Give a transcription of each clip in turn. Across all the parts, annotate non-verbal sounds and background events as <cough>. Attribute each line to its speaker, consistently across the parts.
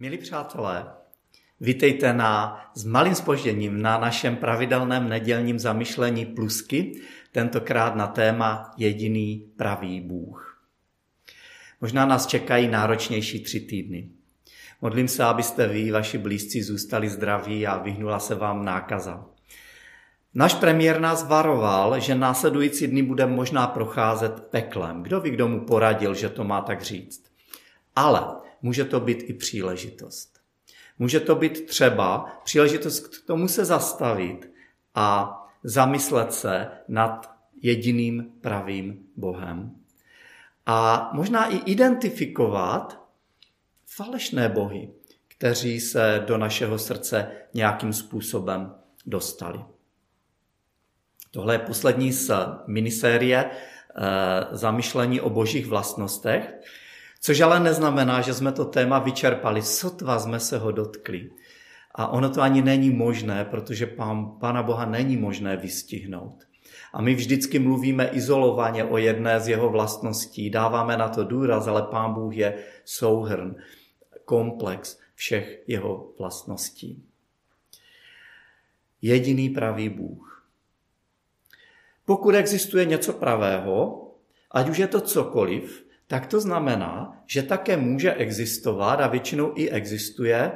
Speaker 1: Milí přátelé, vítejte na, s malým spožděním na našem pravidelném nedělním zamyšlení plusky, tentokrát na téma jediný pravý Bůh. Možná nás čekají náročnější tři týdny. Modlím se, abyste vy, vaši blízcí, zůstali zdraví a vyhnula se vám nákaza. Náš premiér nás varoval, že následující dny bude možná procházet peklem. Kdo ví, kdo mu poradil, že to má tak říct. Ale může to být i příležitost. Může to být třeba příležitost k tomu se zastavit a zamyslet se nad jediným pravým Bohem. A možná i identifikovat falešné bohy, kteří se do našeho srdce nějakým způsobem dostali. Tohle je poslední z minisérie e, zamyšlení o božích vlastnostech. Což ale neznamená, že jsme to téma vyčerpali, sotva jsme se ho dotkli. A ono to ani není možné, protože pán, Pána Boha není možné vystihnout. A my vždycky mluvíme izolovaně o jedné z jeho vlastností, dáváme na to důraz, ale Pán Bůh je souhrn, komplex všech jeho vlastností. Jediný pravý Bůh. Pokud existuje něco pravého, ať už je to cokoliv, tak to znamená, že také může existovat a většinou i existuje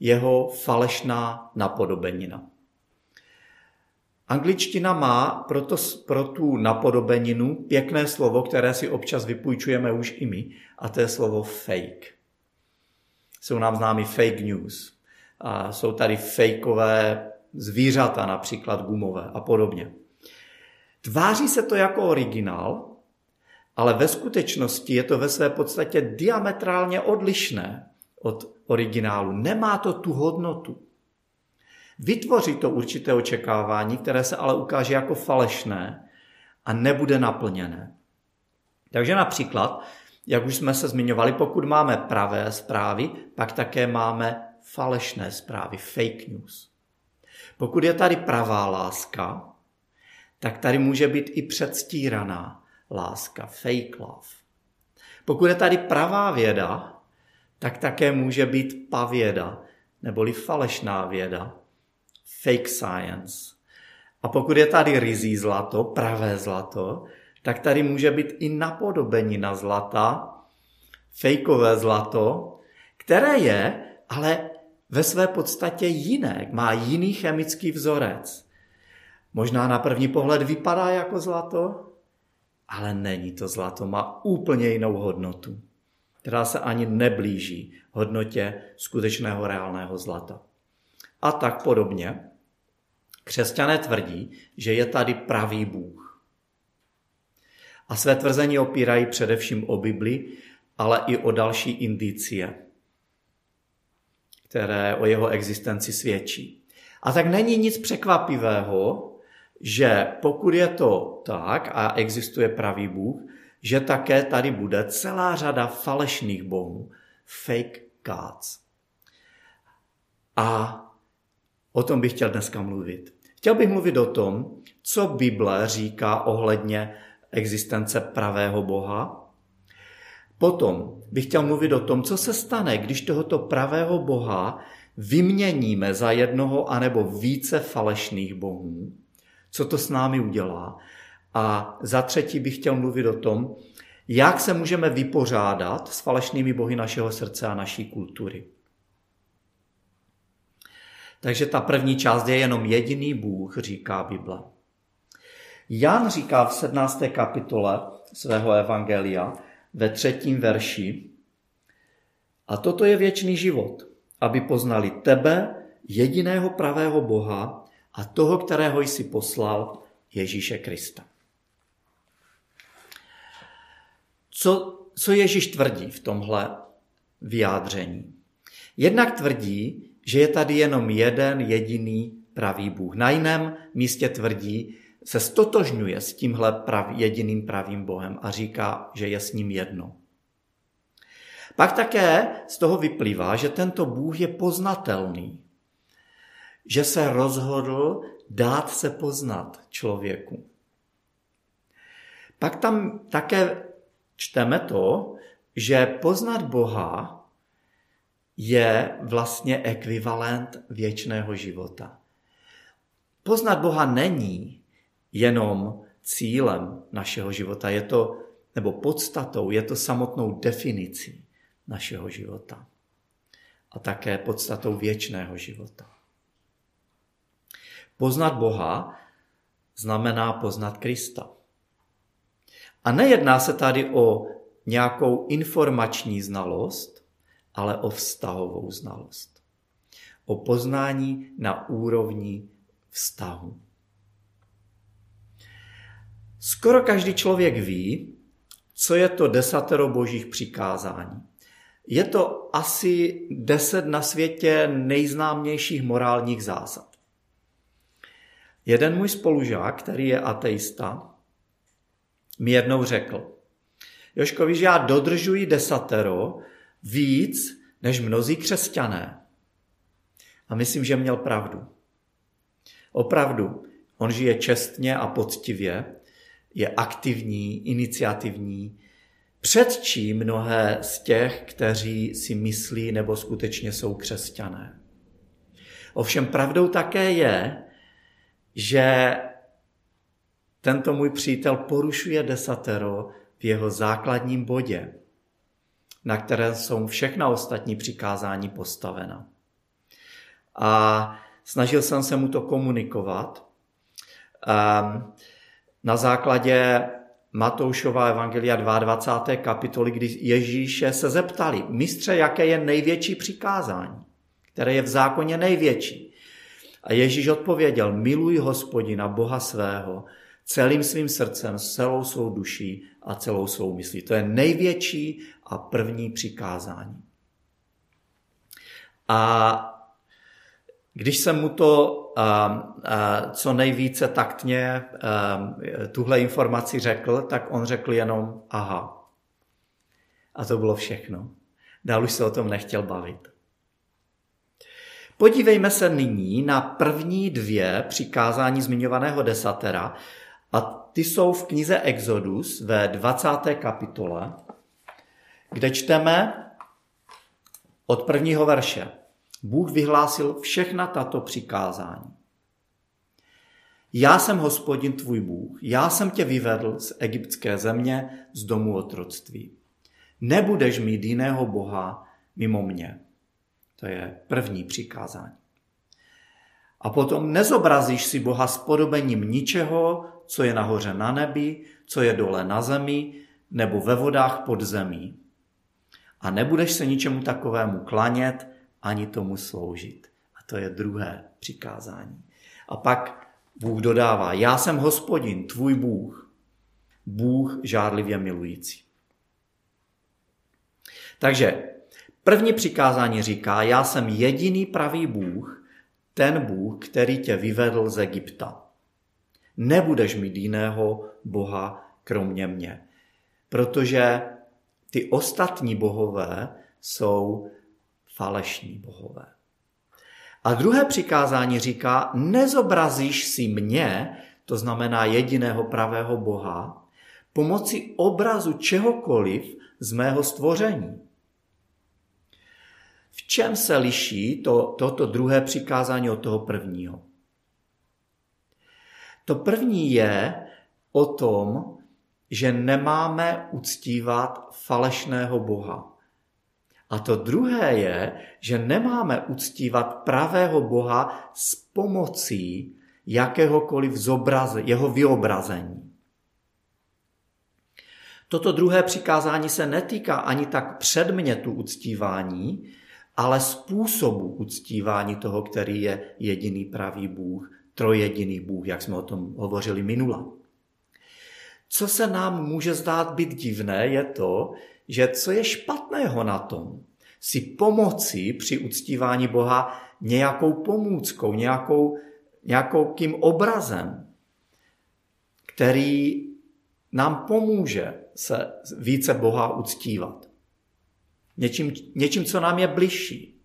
Speaker 1: jeho falešná napodobenina. Angličtina má proto, pro tu napodobeninu pěkné slovo, které si občas vypůjčujeme už i my, a to je slovo fake. Jsou nám známy fake news. A jsou tady fakeové zvířata, například gumové a podobně. Tváří se to jako originál, ale ve skutečnosti je to ve své podstatě diametrálně odlišné od originálu. Nemá to tu hodnotu. Vytvoří to určité očekávání, které se ale ukáže jako falešné a nebude naplněné. Takže například, jak už jsme se zmiňovali, pokud máme pravé zprávy, pak také máme falešné zprávy, fake news. Pokud je tady pravá láska, tak tady může být i předstíraná láska, fake love. Pokud je tady pravá věda, tak také může být pavěda, neboli falešná věda, fake science. A pokud je tady rizí zlato, pravé zlato, tak tady může být i napodobenina zlata, fejkové zlato, které je ale ve své podstatě jiné, má jiný chemický vzorec. Možná na první pohled vypadá jako zlato, ale není to zlato, má úplně jinou hodnotu, která se ani neblíží hodnotě skutečného reálného zlata. A tak podobně. Křesťané tvrdí, že je tady pravý Bůh. A své tvrzení opírají především o Bibli, ale i o další indicie, které o jeho existenci svědčí. A tak není nic překvapivého, že pokud je to tak a existuje pravý Bůh, že také tady bude celá řada falešných bohů, fake gods. A o tom bych chtěl dneska mluvit. Chtěl bych mluvit o tom, co Bible říká ohledně existence pravého Boha. Potom bych chtěl mluvit o tom, co se stane, když tohoto pravého Boha vyměníme za jednoho anebo více falešných bohů co to s námi udělá. A za třetí bych chtěl mluvit o tom, jak se můžeme vypořádat s falešnými bohy našeho srdce a naší kultury. Takže ta první část je jenom jediný Bůh, říká Bible. Jan říká v 17. kapitole svého evangelia ve třetím verši, a toto je věčný život, aby poznali tebe, jediného pravého Boha a toho, kterého jsi poslal, Ježíše Krista. Co, co Ježíš tvrdí v tomhle vyjádření? Jednak tvrdí, že je tady jenom jeden jediný pravý Bůh. Na jiném místě tvrdí, se stotožňuje s tímhle prav, jediným pravým Bohem a říká, že je s ním jedno. Pak také z toho vyplývá, že tento Bůh je poznatelný že se rozhodl dát se poznat člověku. Pak tam také čteme to, že poznat Boha je vlastně ekvivalent věčného života. Poznat Boha není jenom cílem našeho života, je to, nebo podstatou, je to samotnou definicí našeho života a také podstatou věčného života. Poznat Boha znamená poznat Krista. A nejedná se tady o nějakou informační znalost, ale o vztahovou znalost. O poznání na úrovni vztahu. Skoro každý člověk ví, co je to desatero božích přikázání. Je to asi deset na světě nejznámějších morálních zásad. Jeden můj spolužák, který je ateista, mi jednou řekl, Joško, víš, já dodržuji desatero víc než mnozí křesťané. A myslím, že měl pravdu. Opravdu, on žije čestně a poctivě, je aktivní, iniciativní, předčí mnohé z těch, kteří si myslí nebo skutečně jsou křesťané. Ovšem pravdou také je, že tento můj přítel porušuje desatero v jeho základním bodě, na které jsou všechna ostatní přikázání postavena. A snažil jsem se mu to komunikovat. Ehm, na základě Matoušova evangelia 22. kapitoly, kdy Ježíše se zeptali, mistře, jaké je největší přikázání, které je v zákoně největší. A Ježíš odpověděl, miluj hospodina, Boha svého, celým svým srdcem, celou svou duší a celou svou myslí. To je největší a první přikázání. A když jsem mu to co nejvíce taktně tuhle informaci řekl, tak on řekl jenom aha. A to bylo všechno. Dál už se o tom nechtěl bavit. Podívejme se nyní na první dvě přikázání zmiňovaného desatera a ty jsou v knize Exodus ve 20. kapitole, kde čteme od prvního verše. Bůh vyhlásil všechna tato přikázání. Já jsem hospodin tvůj Bůh, já jsem tě vyvedl z egyptské země, z domu otroctví. Nebudeš mít jiného Boha mimo mě. To je první přikázání. A potom nezobrazíš si Boha s podobením ničeho, co je nahoře na nebi, co je dole na zemi, nebo ve vodách pod zemí. A nebudeš se ničemu takovému klanět, ani tomu sloužit. A to je druhé přikázání. A pak Bůh dodává, já jsem hospodin, tvůj Bůh, Bůh žádlivě milující. Takže první přikázání říká, já jsem jediný pravý Bůh, ten Bůh, který tě vyvedl z Egypta. Nebudeš mít jiného Boha kromě mě, protože ty ostatní bohové jsou falešní bohové. A druhé přikázání říká, nezobrazíš si mě, to znamená jediného pravého Boha, pomocí obrazu čehokoliv z mého stvoření. V čem se liší to, toto druhé přikázání od toho prvního? To první je o tom, že nemáme uctívat falešného Boha. A to druhé je, že nemáme uctívat pravého Boha s pomocí jakéhokoliv zobraze, jeho vyobrazení. Toto druhé přikázání se netýká ani tak předmětu uctívání, ale způsobu uctívání toho, který je jediný pravý Bůh, trojediný Bůh, jak jsme o tom hovořili minula. Co se nám může zdát být divné, je to, že co je špatného na tom, si pomoci při uctívání Boha nějakou pomůckou, nějakou, nějakou kým obrazem, který nám pomůže se více Boha uctívat. Něčím, něčím, co nám je bližší.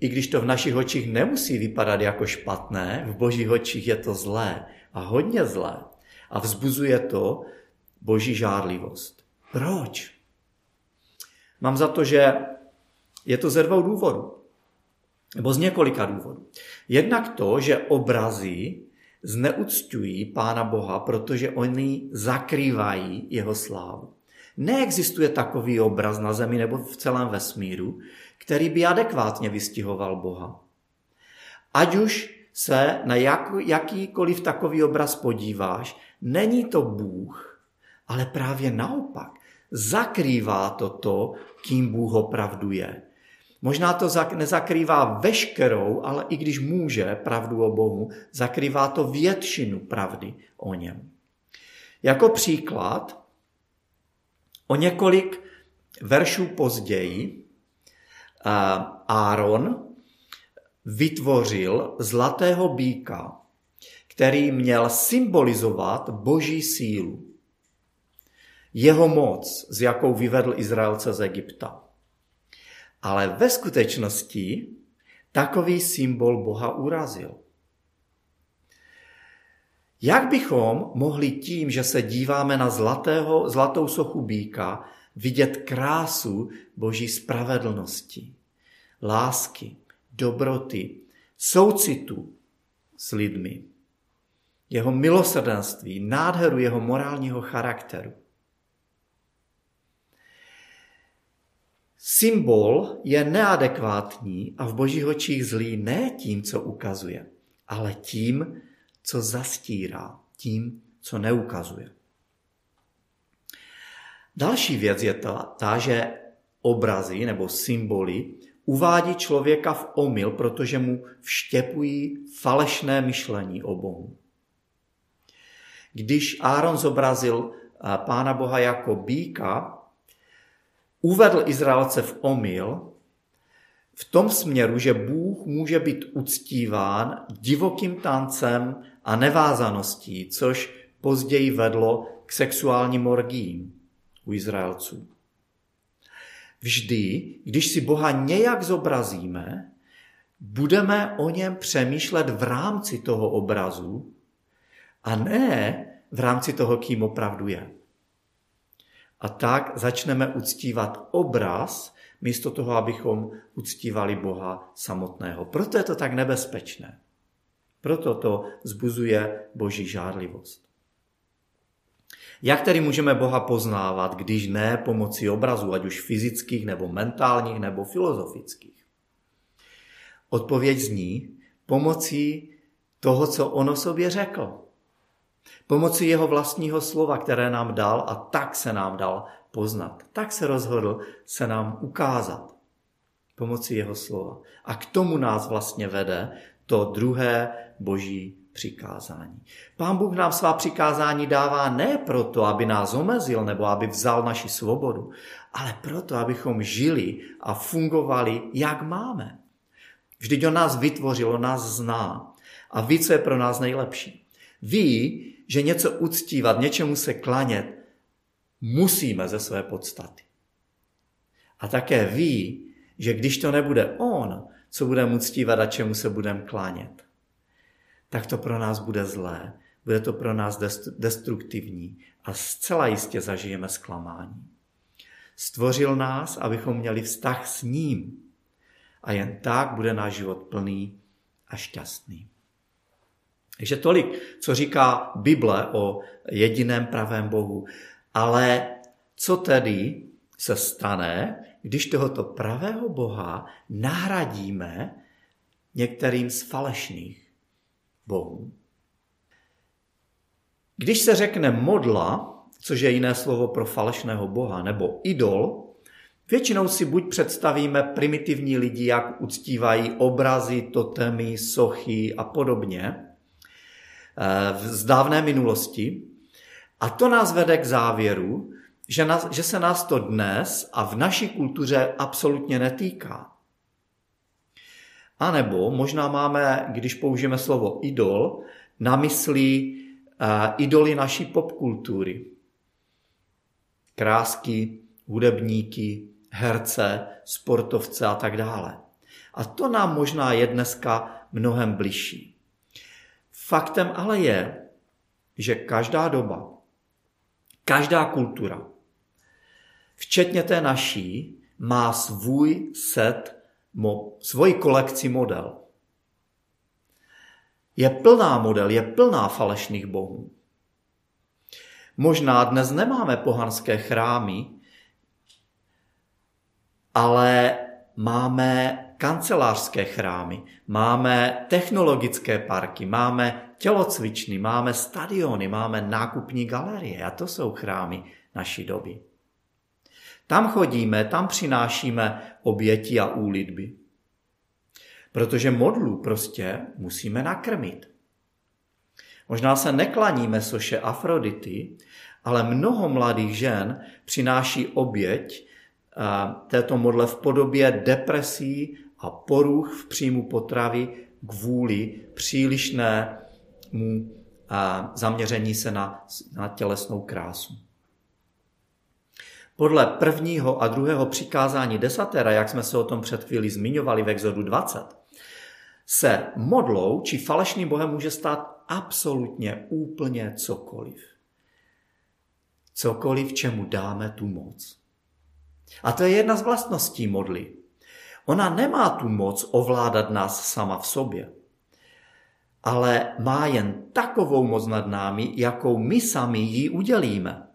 Speaker 1: I když to v našich očích nemusí vypadat jako špatné, v božích očích je to zlé a hodně zlé. A vzbuzuje to boží žádlivost. Proč? Mám za to, že Je to ze dvou důvodů. Nebo z několika důvodů. Jednak to, že obrazy zneuctují Pána Boha, protože oni zakrývají jeho slávu. Neexistuje takový obraz na zemi nebo v celém vesmíru, který by adekvátně vystihoval Boha. Ať už se na jak, jakýkoliv takový obraz podíváš, není to Bůh, ale právě naopak. Zakrývá to to, kým Bůh opravdu je. Možná to nezakrývá veškerou, ale i když může pravdu o Bohu, zakrývá to většinu pravdy o něm. Jako příklad, o několik veršů později Áron vytvořil zlatého býka, který měl symbolizovat boží sílu. Jeho moc, s jakou vyvedl Izraelce z Egypta. Ale ve skutečnosti takový symbol Boha urazil. Jak bychom mohli tím, že se díváme na zlatého, zlatou sochu býka, vidět krásu Boží spravedlnosti, lásky, dobroty, soucitu s lidmi, jeho milosrdenství, nádheru jeho morálního charakteru. Symbol je neadekvátní a v božích očích zlý ne tím, co ukazuje, ale tím, co zastírá, tím, co neukazuje. Další věc je ta, ta že obrazy nebo symboly uvádí člověka v omyl, protože mu vštěpují falešné myšlení o Bohu. Když Áron zobrazil eh, Pána Boha jako býka, uvedl Izraelce v omyl v tom směru, že Bůh může být uctíván divokým tancem a nevázaností, což později vedlo k sexuálním orgím u Izraelců. Vždy, když si Boha nějak zobrazíme, budeme o něm přemýšlet v rámci toho obrazu a ne v rámci toho, kým opravdu je. A tak začneme uctívat obraz, místo toho, abychom uctívali Boha samotného. Proto je to tak nebezpečné. Proto to zbuzuje boží žádlivost. Jak tedy můžeme Boha poznávat, když ne pomocí obrazů, ať už fyzických, nebo mentálních, nebo filozofických? Odpověď zní pomocí toho, co on o sobě řekl. Pomocí jeho vlastního slova, které nám dal a tak se nám dal poznat. Tak se rozhodl se nám ukázat. Pomocí jeho slova. A k tomu nás vlastně vede to druhé boží přikázání. Pán Bůh nám svá přikázání dává ne proto, aby nás omezil nebo aby vzal naši svobodu, ale proto, abychom žili a fungovali, jak máme. Vždyť on nás vytvořil, on nás zná a ví, co je pro nás nejlepší. Ví, že něco uctívat, něčemu se klanět, musíme ze své podstaty. A také ví, že když to nebude on, co budeme uctívat a čemu se budeme klánět, tak to pro nás bude zlé, bude to pro nás destruktivní a zcela jistě zažijeme zklamání. Stvořil nás, abychom měli vztah s ním a jen tak bude náš život plný a šťastný. Takže tolik, co říká Bible o jediném pravém Bohu. Ale co tedy se stane, když tohoto pravého Boha nahradíme některým z falešných bohů? Když se řekne modla, což je jiné slovo pro falešného boha, nebo idol, většinou si buď představíme primitivní lidi, jak uctívají obrazy, totemy, sochy a podobně, Eh, z dávné minulosti. A to nás vede k závěru, že, nás, že se nás to dnes a v naší kultuře absolutně netýká. A nebo možná máme, když použijeme slovo idol, na mysli uh, idoly naší popkultury. Krásky, hudebníky, herce, sportovce a tak dále. A to nám možná je dneska mnohem bližší. Faktem ale je, že každá doba, každá kultura, včetně té naší, má svůj set, mo, svoji kolekci model. Je plná model, je plná falešných bohů. Možná dnes nemáme pohanské chrámy, ale máme kancelářské chrámy, máme technologické parky, máme tělocvičny, máme stadiony, máme nákupní galerie a to jsou chrámy naší doby. Tam chodíme, tam přinášíme oběti a úlitby. Protože modlu prostě musíme nakrmit. Možná se neklaníme soše Afrodity, ale mnoho mladých žen přináší oběť této modle v podobě depresí a poruch v příjmu potravy kvůli přílišnému zaměření se na, na tělesnou krásu. Podle prvního a druhého přikázání desatera, jak jsme se o tom před chvíli zmiňovali v Exodu 20, se modlou či falešným bohem může stát absolutně úplně cokoliv. Cokoliv, čemu dáme tu moc. A to je jedna z vlastností modly. Ona nemá tu moc ovládat nás sama v sobě, ale má jen takovou moc nad námi, jakou my sami ji udělíme.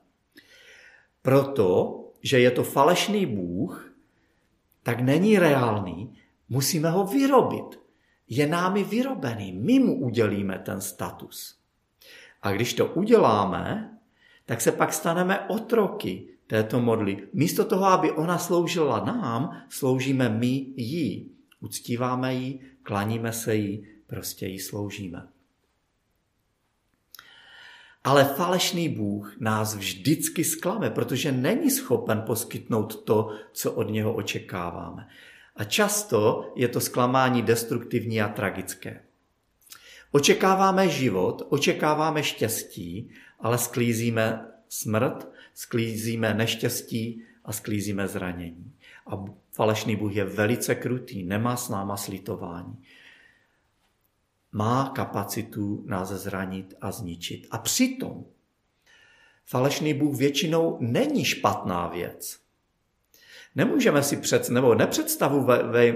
Speaker 1: Proto, že je to falešný Bůh, tak není reálný, musíme ho vyrobit. Je námi vyrobený, my mu udělíme ten status. A když to uděláme, tak se pak staneme otroky této modly. Místo toho, aby ona sloužila nám, sloužíme my jí. Uctíváme jí, klaníme se jí, prostě jí sloužíme. Ale falešný Bůh nás vždycky sklame, protože není schopen poskytnout to, co od něho očekáváme. A často je to zklamání destruktivní a tragické. Očekáváme život, očekáváme štěstí, ale sklízíme smrt, sklízíme neštěstí a sklízíme zranění. A falešný Bůh je velice krutý, nemá s náma slitování. Má kapacitu nás zranit a zničit. A přitom falešný Bůh většinou není špatná věc. Nemůžeme si před, nebo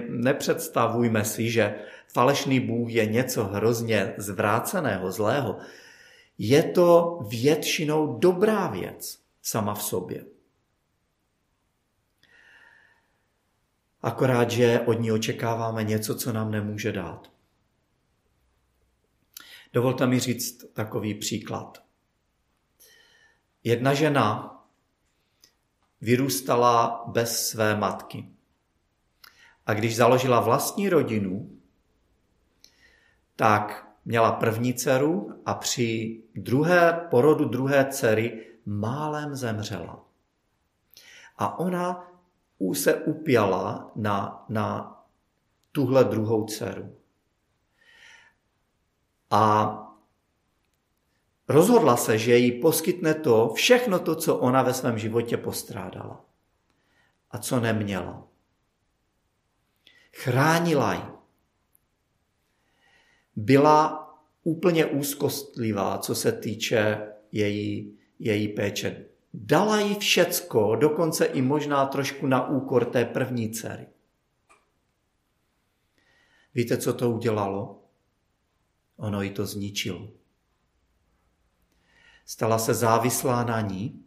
Speaker 1: nepředstavujme si, že falešný Bůh je něco hrozně zvráceného, zlého. Je to většinou dobrá věc sama v sobě. Akorát, že od ní očekáváme něco, co nám nemůže dát. Dovolte mi říct takový příklad. Jedna žena vyrůstala bez své matky. A když založila vlastní rodinu, tak měla první dceru a při druhé porodu druhé dcery málem zemřela. A ona se upěla na, na tuhle druhou dceru. A rozhodla se, že jí poskytne to, všechno to, co ona ve svém životě postrádala a co neměla. Chránila ji. Byla úplně úzkostlivá, co se týče její, její péče. Dala jí všecko, dokonce i možná trošku na úkor té první dcery. Víte, co to udělalo? Ono jí to zničilo. Stala se závislá na ní.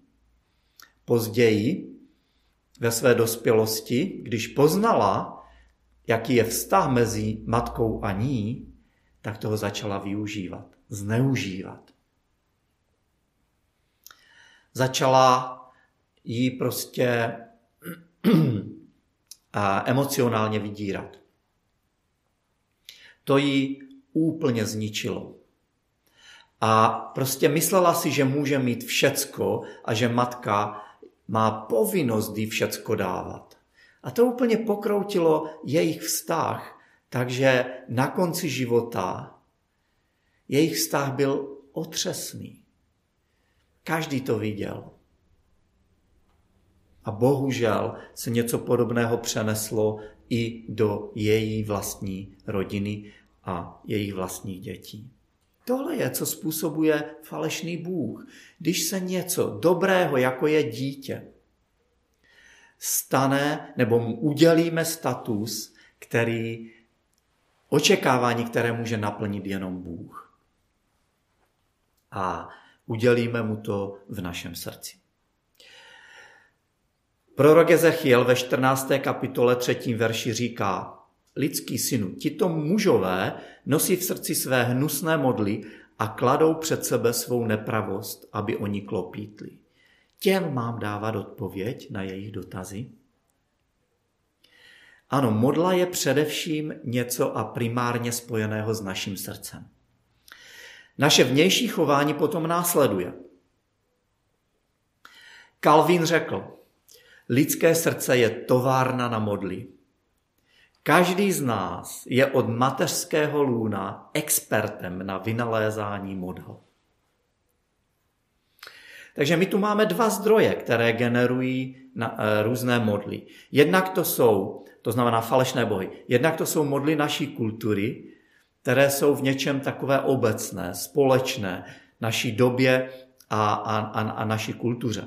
Speaker 1: Později, ve své dospělosti, když poznala, jaký je vztah mezi matkou a ní, tak toho začala využívat, zneužívat. Začala jí prostě <clears throat> emocionálně vydírat. To jí úplně zničilo. A prostě myslela si, že může mít všecko a že matka má povinnost jí všecko dávat. A to úplně pokroutilo jejich vztah, takže na konci života jejich vztah byl otřesný. Každý to viděl. A bohužel se něco podobného přeneslo i do její vlastní rodiny a jejich vlastních dětí. Tohle je, co způsobuje falešný Bůh. Když se něco dobrého, jako je dítě, stane nebo mu udělíme status, který očekávání, které může naplnit jenom Bůh. A udělíme mu to v našem srdci. Prorok Ezechiel ve 14. kapitole 3. verši říká, lidský synu, tito mužové nosí v srdci své hnusné modly a kladou před sebe svou nepravost, aby oni klopítli. Těm mám dávat odpověď na jejich dotazy? Ano, modla je především něco a primárně spojeného s naším srdcem. Naše vnější chování potom následuje. Kalvin řekl, lidské srdce je továrna na modly. Každý z nás je od mateřského lůna expertem na vynalézání model. Takže my tu máme dva zdroje, které generují na, e, různé modly. Jednak to jsou, to znamená falešné bohy, jednak to jsou modly naší kultury, které jsou v něčem takové obecné, společné, naší době a, a, a, a naší kultuře.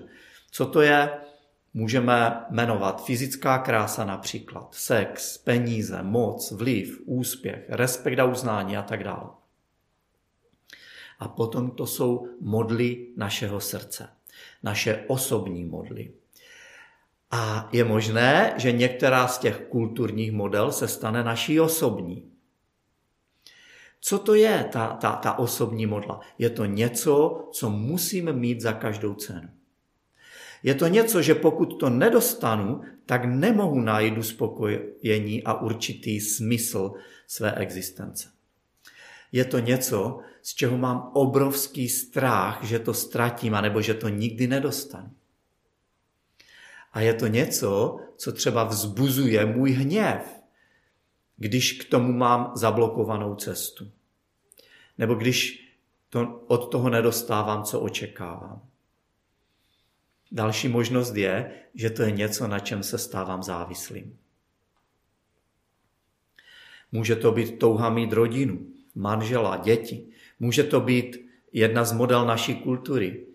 Speaker 1: Co to je? Můžeme jmenovat fyzická krása například, sex, peníze, moc, vliv, úspěch, respekt a uznání a tak dále. A potom to jsou modly našeho srdce, naše osobní modly. A je možné, že některá z těch kulturních model se stane naší osobní. Co to je ta, ta, ta osobní modla? Je to něco, co musíme mít za každou cenu. Je to něco, že pokud to nedostanu, tak nemohu najít uspokojení a určitý smysl své existence. Je to něco, z čeho mám obrovský strach, že to ztratím, anebo že to nikdy nedostanu. A je to něco, co třeba vzbuzuje můj hněv, když k tomu mám zablokovanou cestu. Nebo když to, od toho nedostávám, co očekávám. Další možnost je, že to je něco, na čem se stávám závislým. Může to být touha mít rodinu, manžela, děti. Může to být jedna z model naší kultury.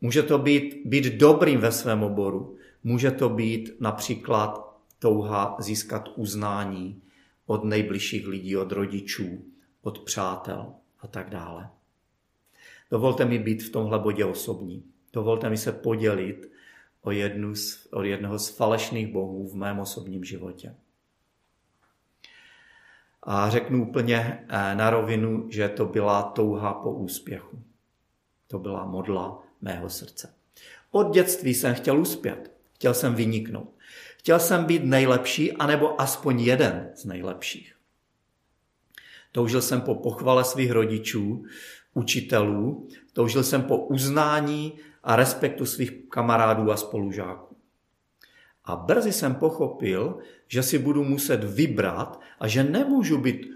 Speaker 1: Může to být být dobrým ve svém oboru. Může to být například touha získat uznání od nejbližších lidí, od rodičů, od přátel a tak dále. Dovolte mi být v tomhle bodě osobní. Dovolte mi se podělit o, jednu z, o jednoho z falešných bohů v mém osobním životě. A řeknu úplně eh, na rovinu, že to byla touha po úspěchu. To byla modla mého srdce. Od dětství jsem chtěl uspět. Chtěl jsem vyniknout. Chtěl jsem být nejlepší, anebo aspoň jeden z nejlepších. Toužil jsem po pochvale svých rodičů, učitelů, toužil jsem po uznání a respektu svých kamarádů a spolužáků. A brzy jsem pochopil, že si budu muset vybrat a že nemůžu být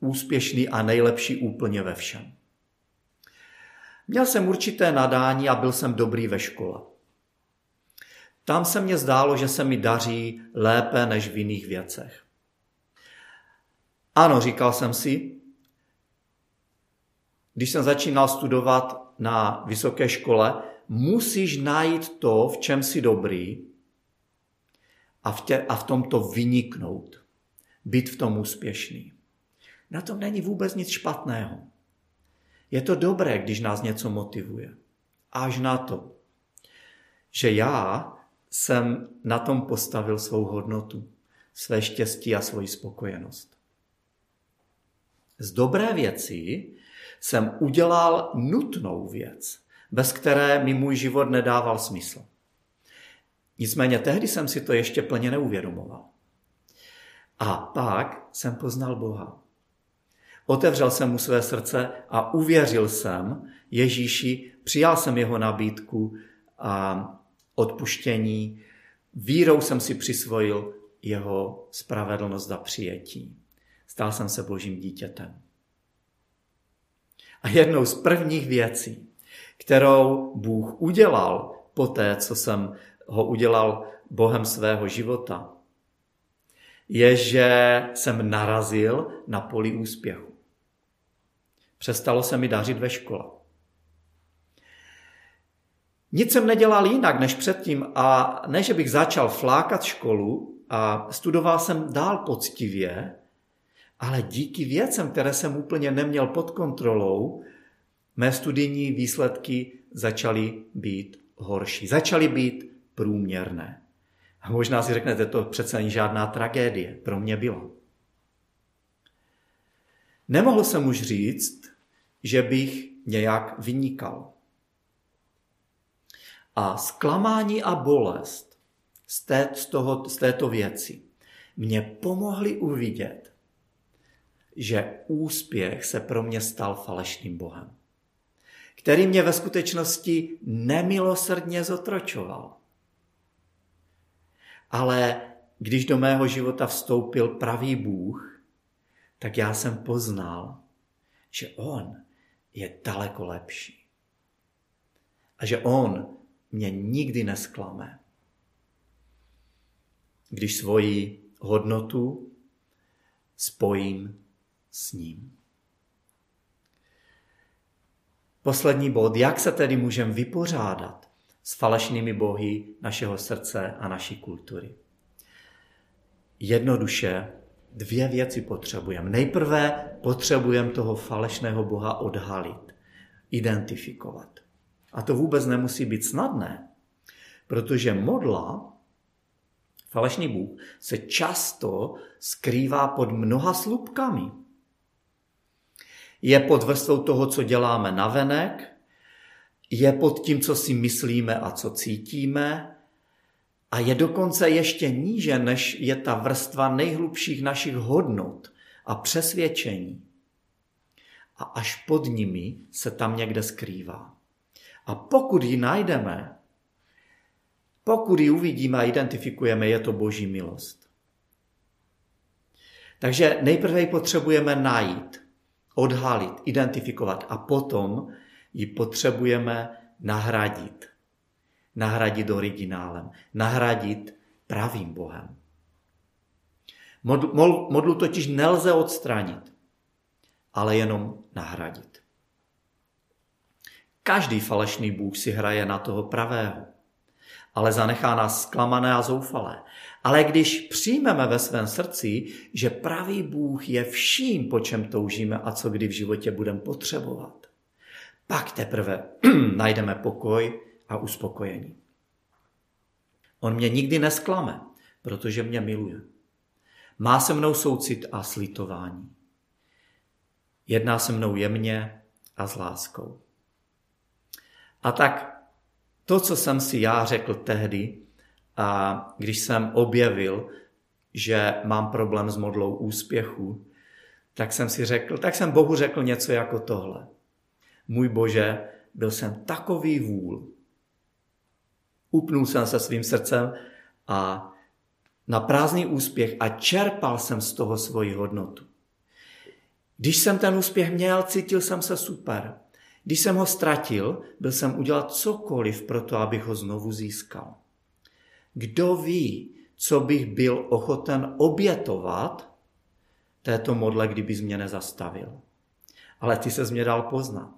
Speaker 1: úspěšný a nejlepší úplně ve všem. Měl jsem určité nadání a byl jsem dobrý ve škole. Tam se mně zdálo, že se mi daří lépe než v jiných věcech. Ano, říkal jsem si, když jsem začínal studovat na vysoké škole, musíš najít to, v čem jsi dobrý a v, tě, a v tom to vyniknout. Být v tom úspěšný. Na tom není vůbec nic špatného. Je to dobré, když nás něco motivuje. Až na to, že já jsem na tom postavil svou hodnotu, své štěstí a svoji spokojenost. Z dobré věci jsem udělal nutnou věc bez které mi můj život nedával smysl. Nicméně tehdy jsem si to ještě plně neuvědomoval. A pak jsem poznal Boha. Otevřel jsem mu své srdce a uvěřil jsem Ježíši, přijal jsem jeho nabídku a odpuštění. Vírou jsem si přisvojil jeho spravedlnost a přijetí. Stal jsem se božím dítětem. A jednou z prvních věcí, kterou Bůh udělal po té, co jsem ho udělal Bohem svého života, je, že jsem narazil na poli úspěchu. Přestalo se mi dařit ve škole. Nic jsem nedělal jinak než předtím a ne, že bych začal flákat školu a studoval jsem dál poctivě, ale díky věcem, které jsem úplně neměl pod kontrolou, mé studijní výsledky začaly být horší, začaly být průměrné. A možná si řeknete, to přece není žádná tragédie. Pro mě bylo. Nemohl jsem už říct, že bych nějak vynikal. A zklamání a bolest z, té, z, toho, z této věci mě pomohly uvidět, že úspěch se pro mě stal falešným Bohem, který mě ve skutečnosti nemilosrdně zotročoval. Ale když do mého života vstoupil pravý Bůh, tak já jsem poznal, že On je daleko lepší. A že On mě nikdy nesklame. Když svoji hodnotu spojím s ním. Poslední bod, jak se tedy můžeme vypořádat s falešnými bohy našeho srdce a naší kultury. Jednoduše dvě věci potřebujeme. Nejprve potřebujeme toho falešného boha odhalit, identifikovat. A to vůbec nemusí být snadné, protože modla, falešný bůh, se často skrývá pod mnoha slupkami. Je pod vrstvou toho, co děláme navenek, je pod tím, co si myslíme a co cítíme, a je dokonce ještě níže, než je ta vrstva nejhlubších našich hodnot a přesvědčení. A až pod nimi se tam někde skrývá. A pokud ji najdeme, pokud ji uvidíme a identifikujeme, je to boží milost. Takže nejprve ji potřebujeme najít, odhalit, identifikovat a potom ji potřebujeme nahradit. Nahradit originálem, nahradit pravým Bohem. Modlu, modlu totiž nelze odstranit, ale jenom nahradit. Každý falešný Bůh si hraje na toho pravého, ale zanechá nás zklamané a zoufalé. Ale když přijmeme ve svém srdci, že pravý Bůh je vším, po čem toužíme a co kdy v životě budeme potřebovat, pak teprve <clears throat> najdeme pokoj a uspokojení. On mě nikdy nesklame, protože mě miluje. Má se mnou soucit a slitování. Jedná se mnou jemně a s láskou. A tak to, co jsem si já řekl tehdy, a když jsem objevil, že mám problém s modlou úspěchu, tak jsem si řekl, tak jsem Bohu řekl něco jako tohle. Můj Bože, byl jsem takový vůl. Upnul jsem se svým srdcem a na prázdný úspěch a čerpal jsem z toho svoji hodnotu. Když jsem ten úspěch měl, cítil jsem se super. Když jsem ho ztratil, byl jsem udělat cokoliv pro to, abych ho znovu získal. Kdo ví, co bych byl ochoten obětovat této modle, kdyby mě nezastavil. Ale ty se mě dal poznat.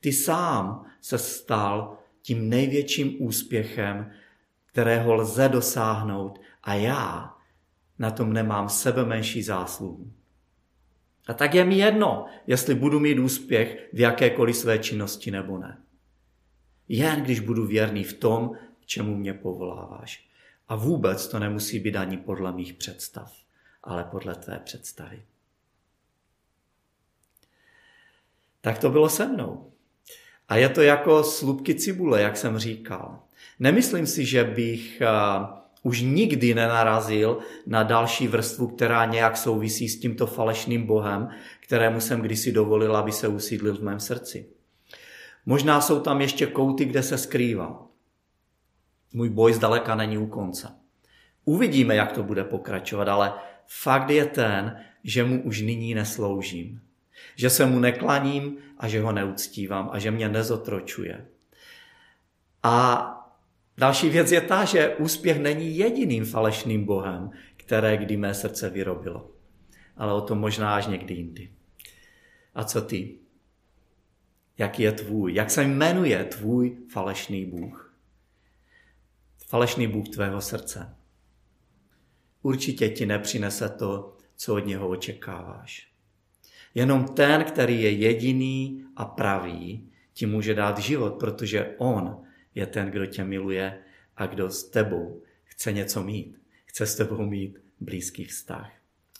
Speaker 1: Ty sám se stal tím největším úspěchem, kterého lze dosáhnout a já na tom nemám sebe menší zásluhu. A tak je mi jedno, jestli budu mít úspěch v jakékoliv své činnosti nebo ne. Jen když budu věrný v tom, k čemu mě povoláváš. A vůbec to nemusí být ani podle mých představ, ale podle tvé představy. Tak to bylo se mnou. A je to jako slupky cibule, jak jsem říkal. Nemyslím si, že bych už nikdy nenarazil na další vrstvu, která nějak souvisí s tímto falešným bohem, kterému jsem kdysi dovolil, aby se usídlil v mém srdci. Možná jsou tam ještě kouty, kde se skrývá. Můj boj zdaleka není u konce. Uvidíme, jak to bude pokračovat, ale fakt je ten, že mu už nyní nesloužím. Že se mu neklaním a že ho neuctívám a že mě nezotročuje. A Další věc je ta, že úspěch není jediným falešným bohem, které kdy mé srdce vyrobilo. Ale o tom možná až někdy jindy. A co ty? jaký je tvůj, jak se jmenuje tvůj falešný Bůh. Falešný Bůh tvého srdce. Určitě ti nepřinese to, co od něho očekáváš. Jenom ten, který je jediný a pravý, ti může dát život, protože on je ten, kdo tě miluje a kdo s tebou chce něco mít. Chce s tebou mít blízký vztah.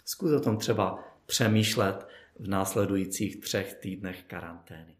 Speaker 1: Zkus o tom třeba přemýšlet v následujících třech týdnech karantény.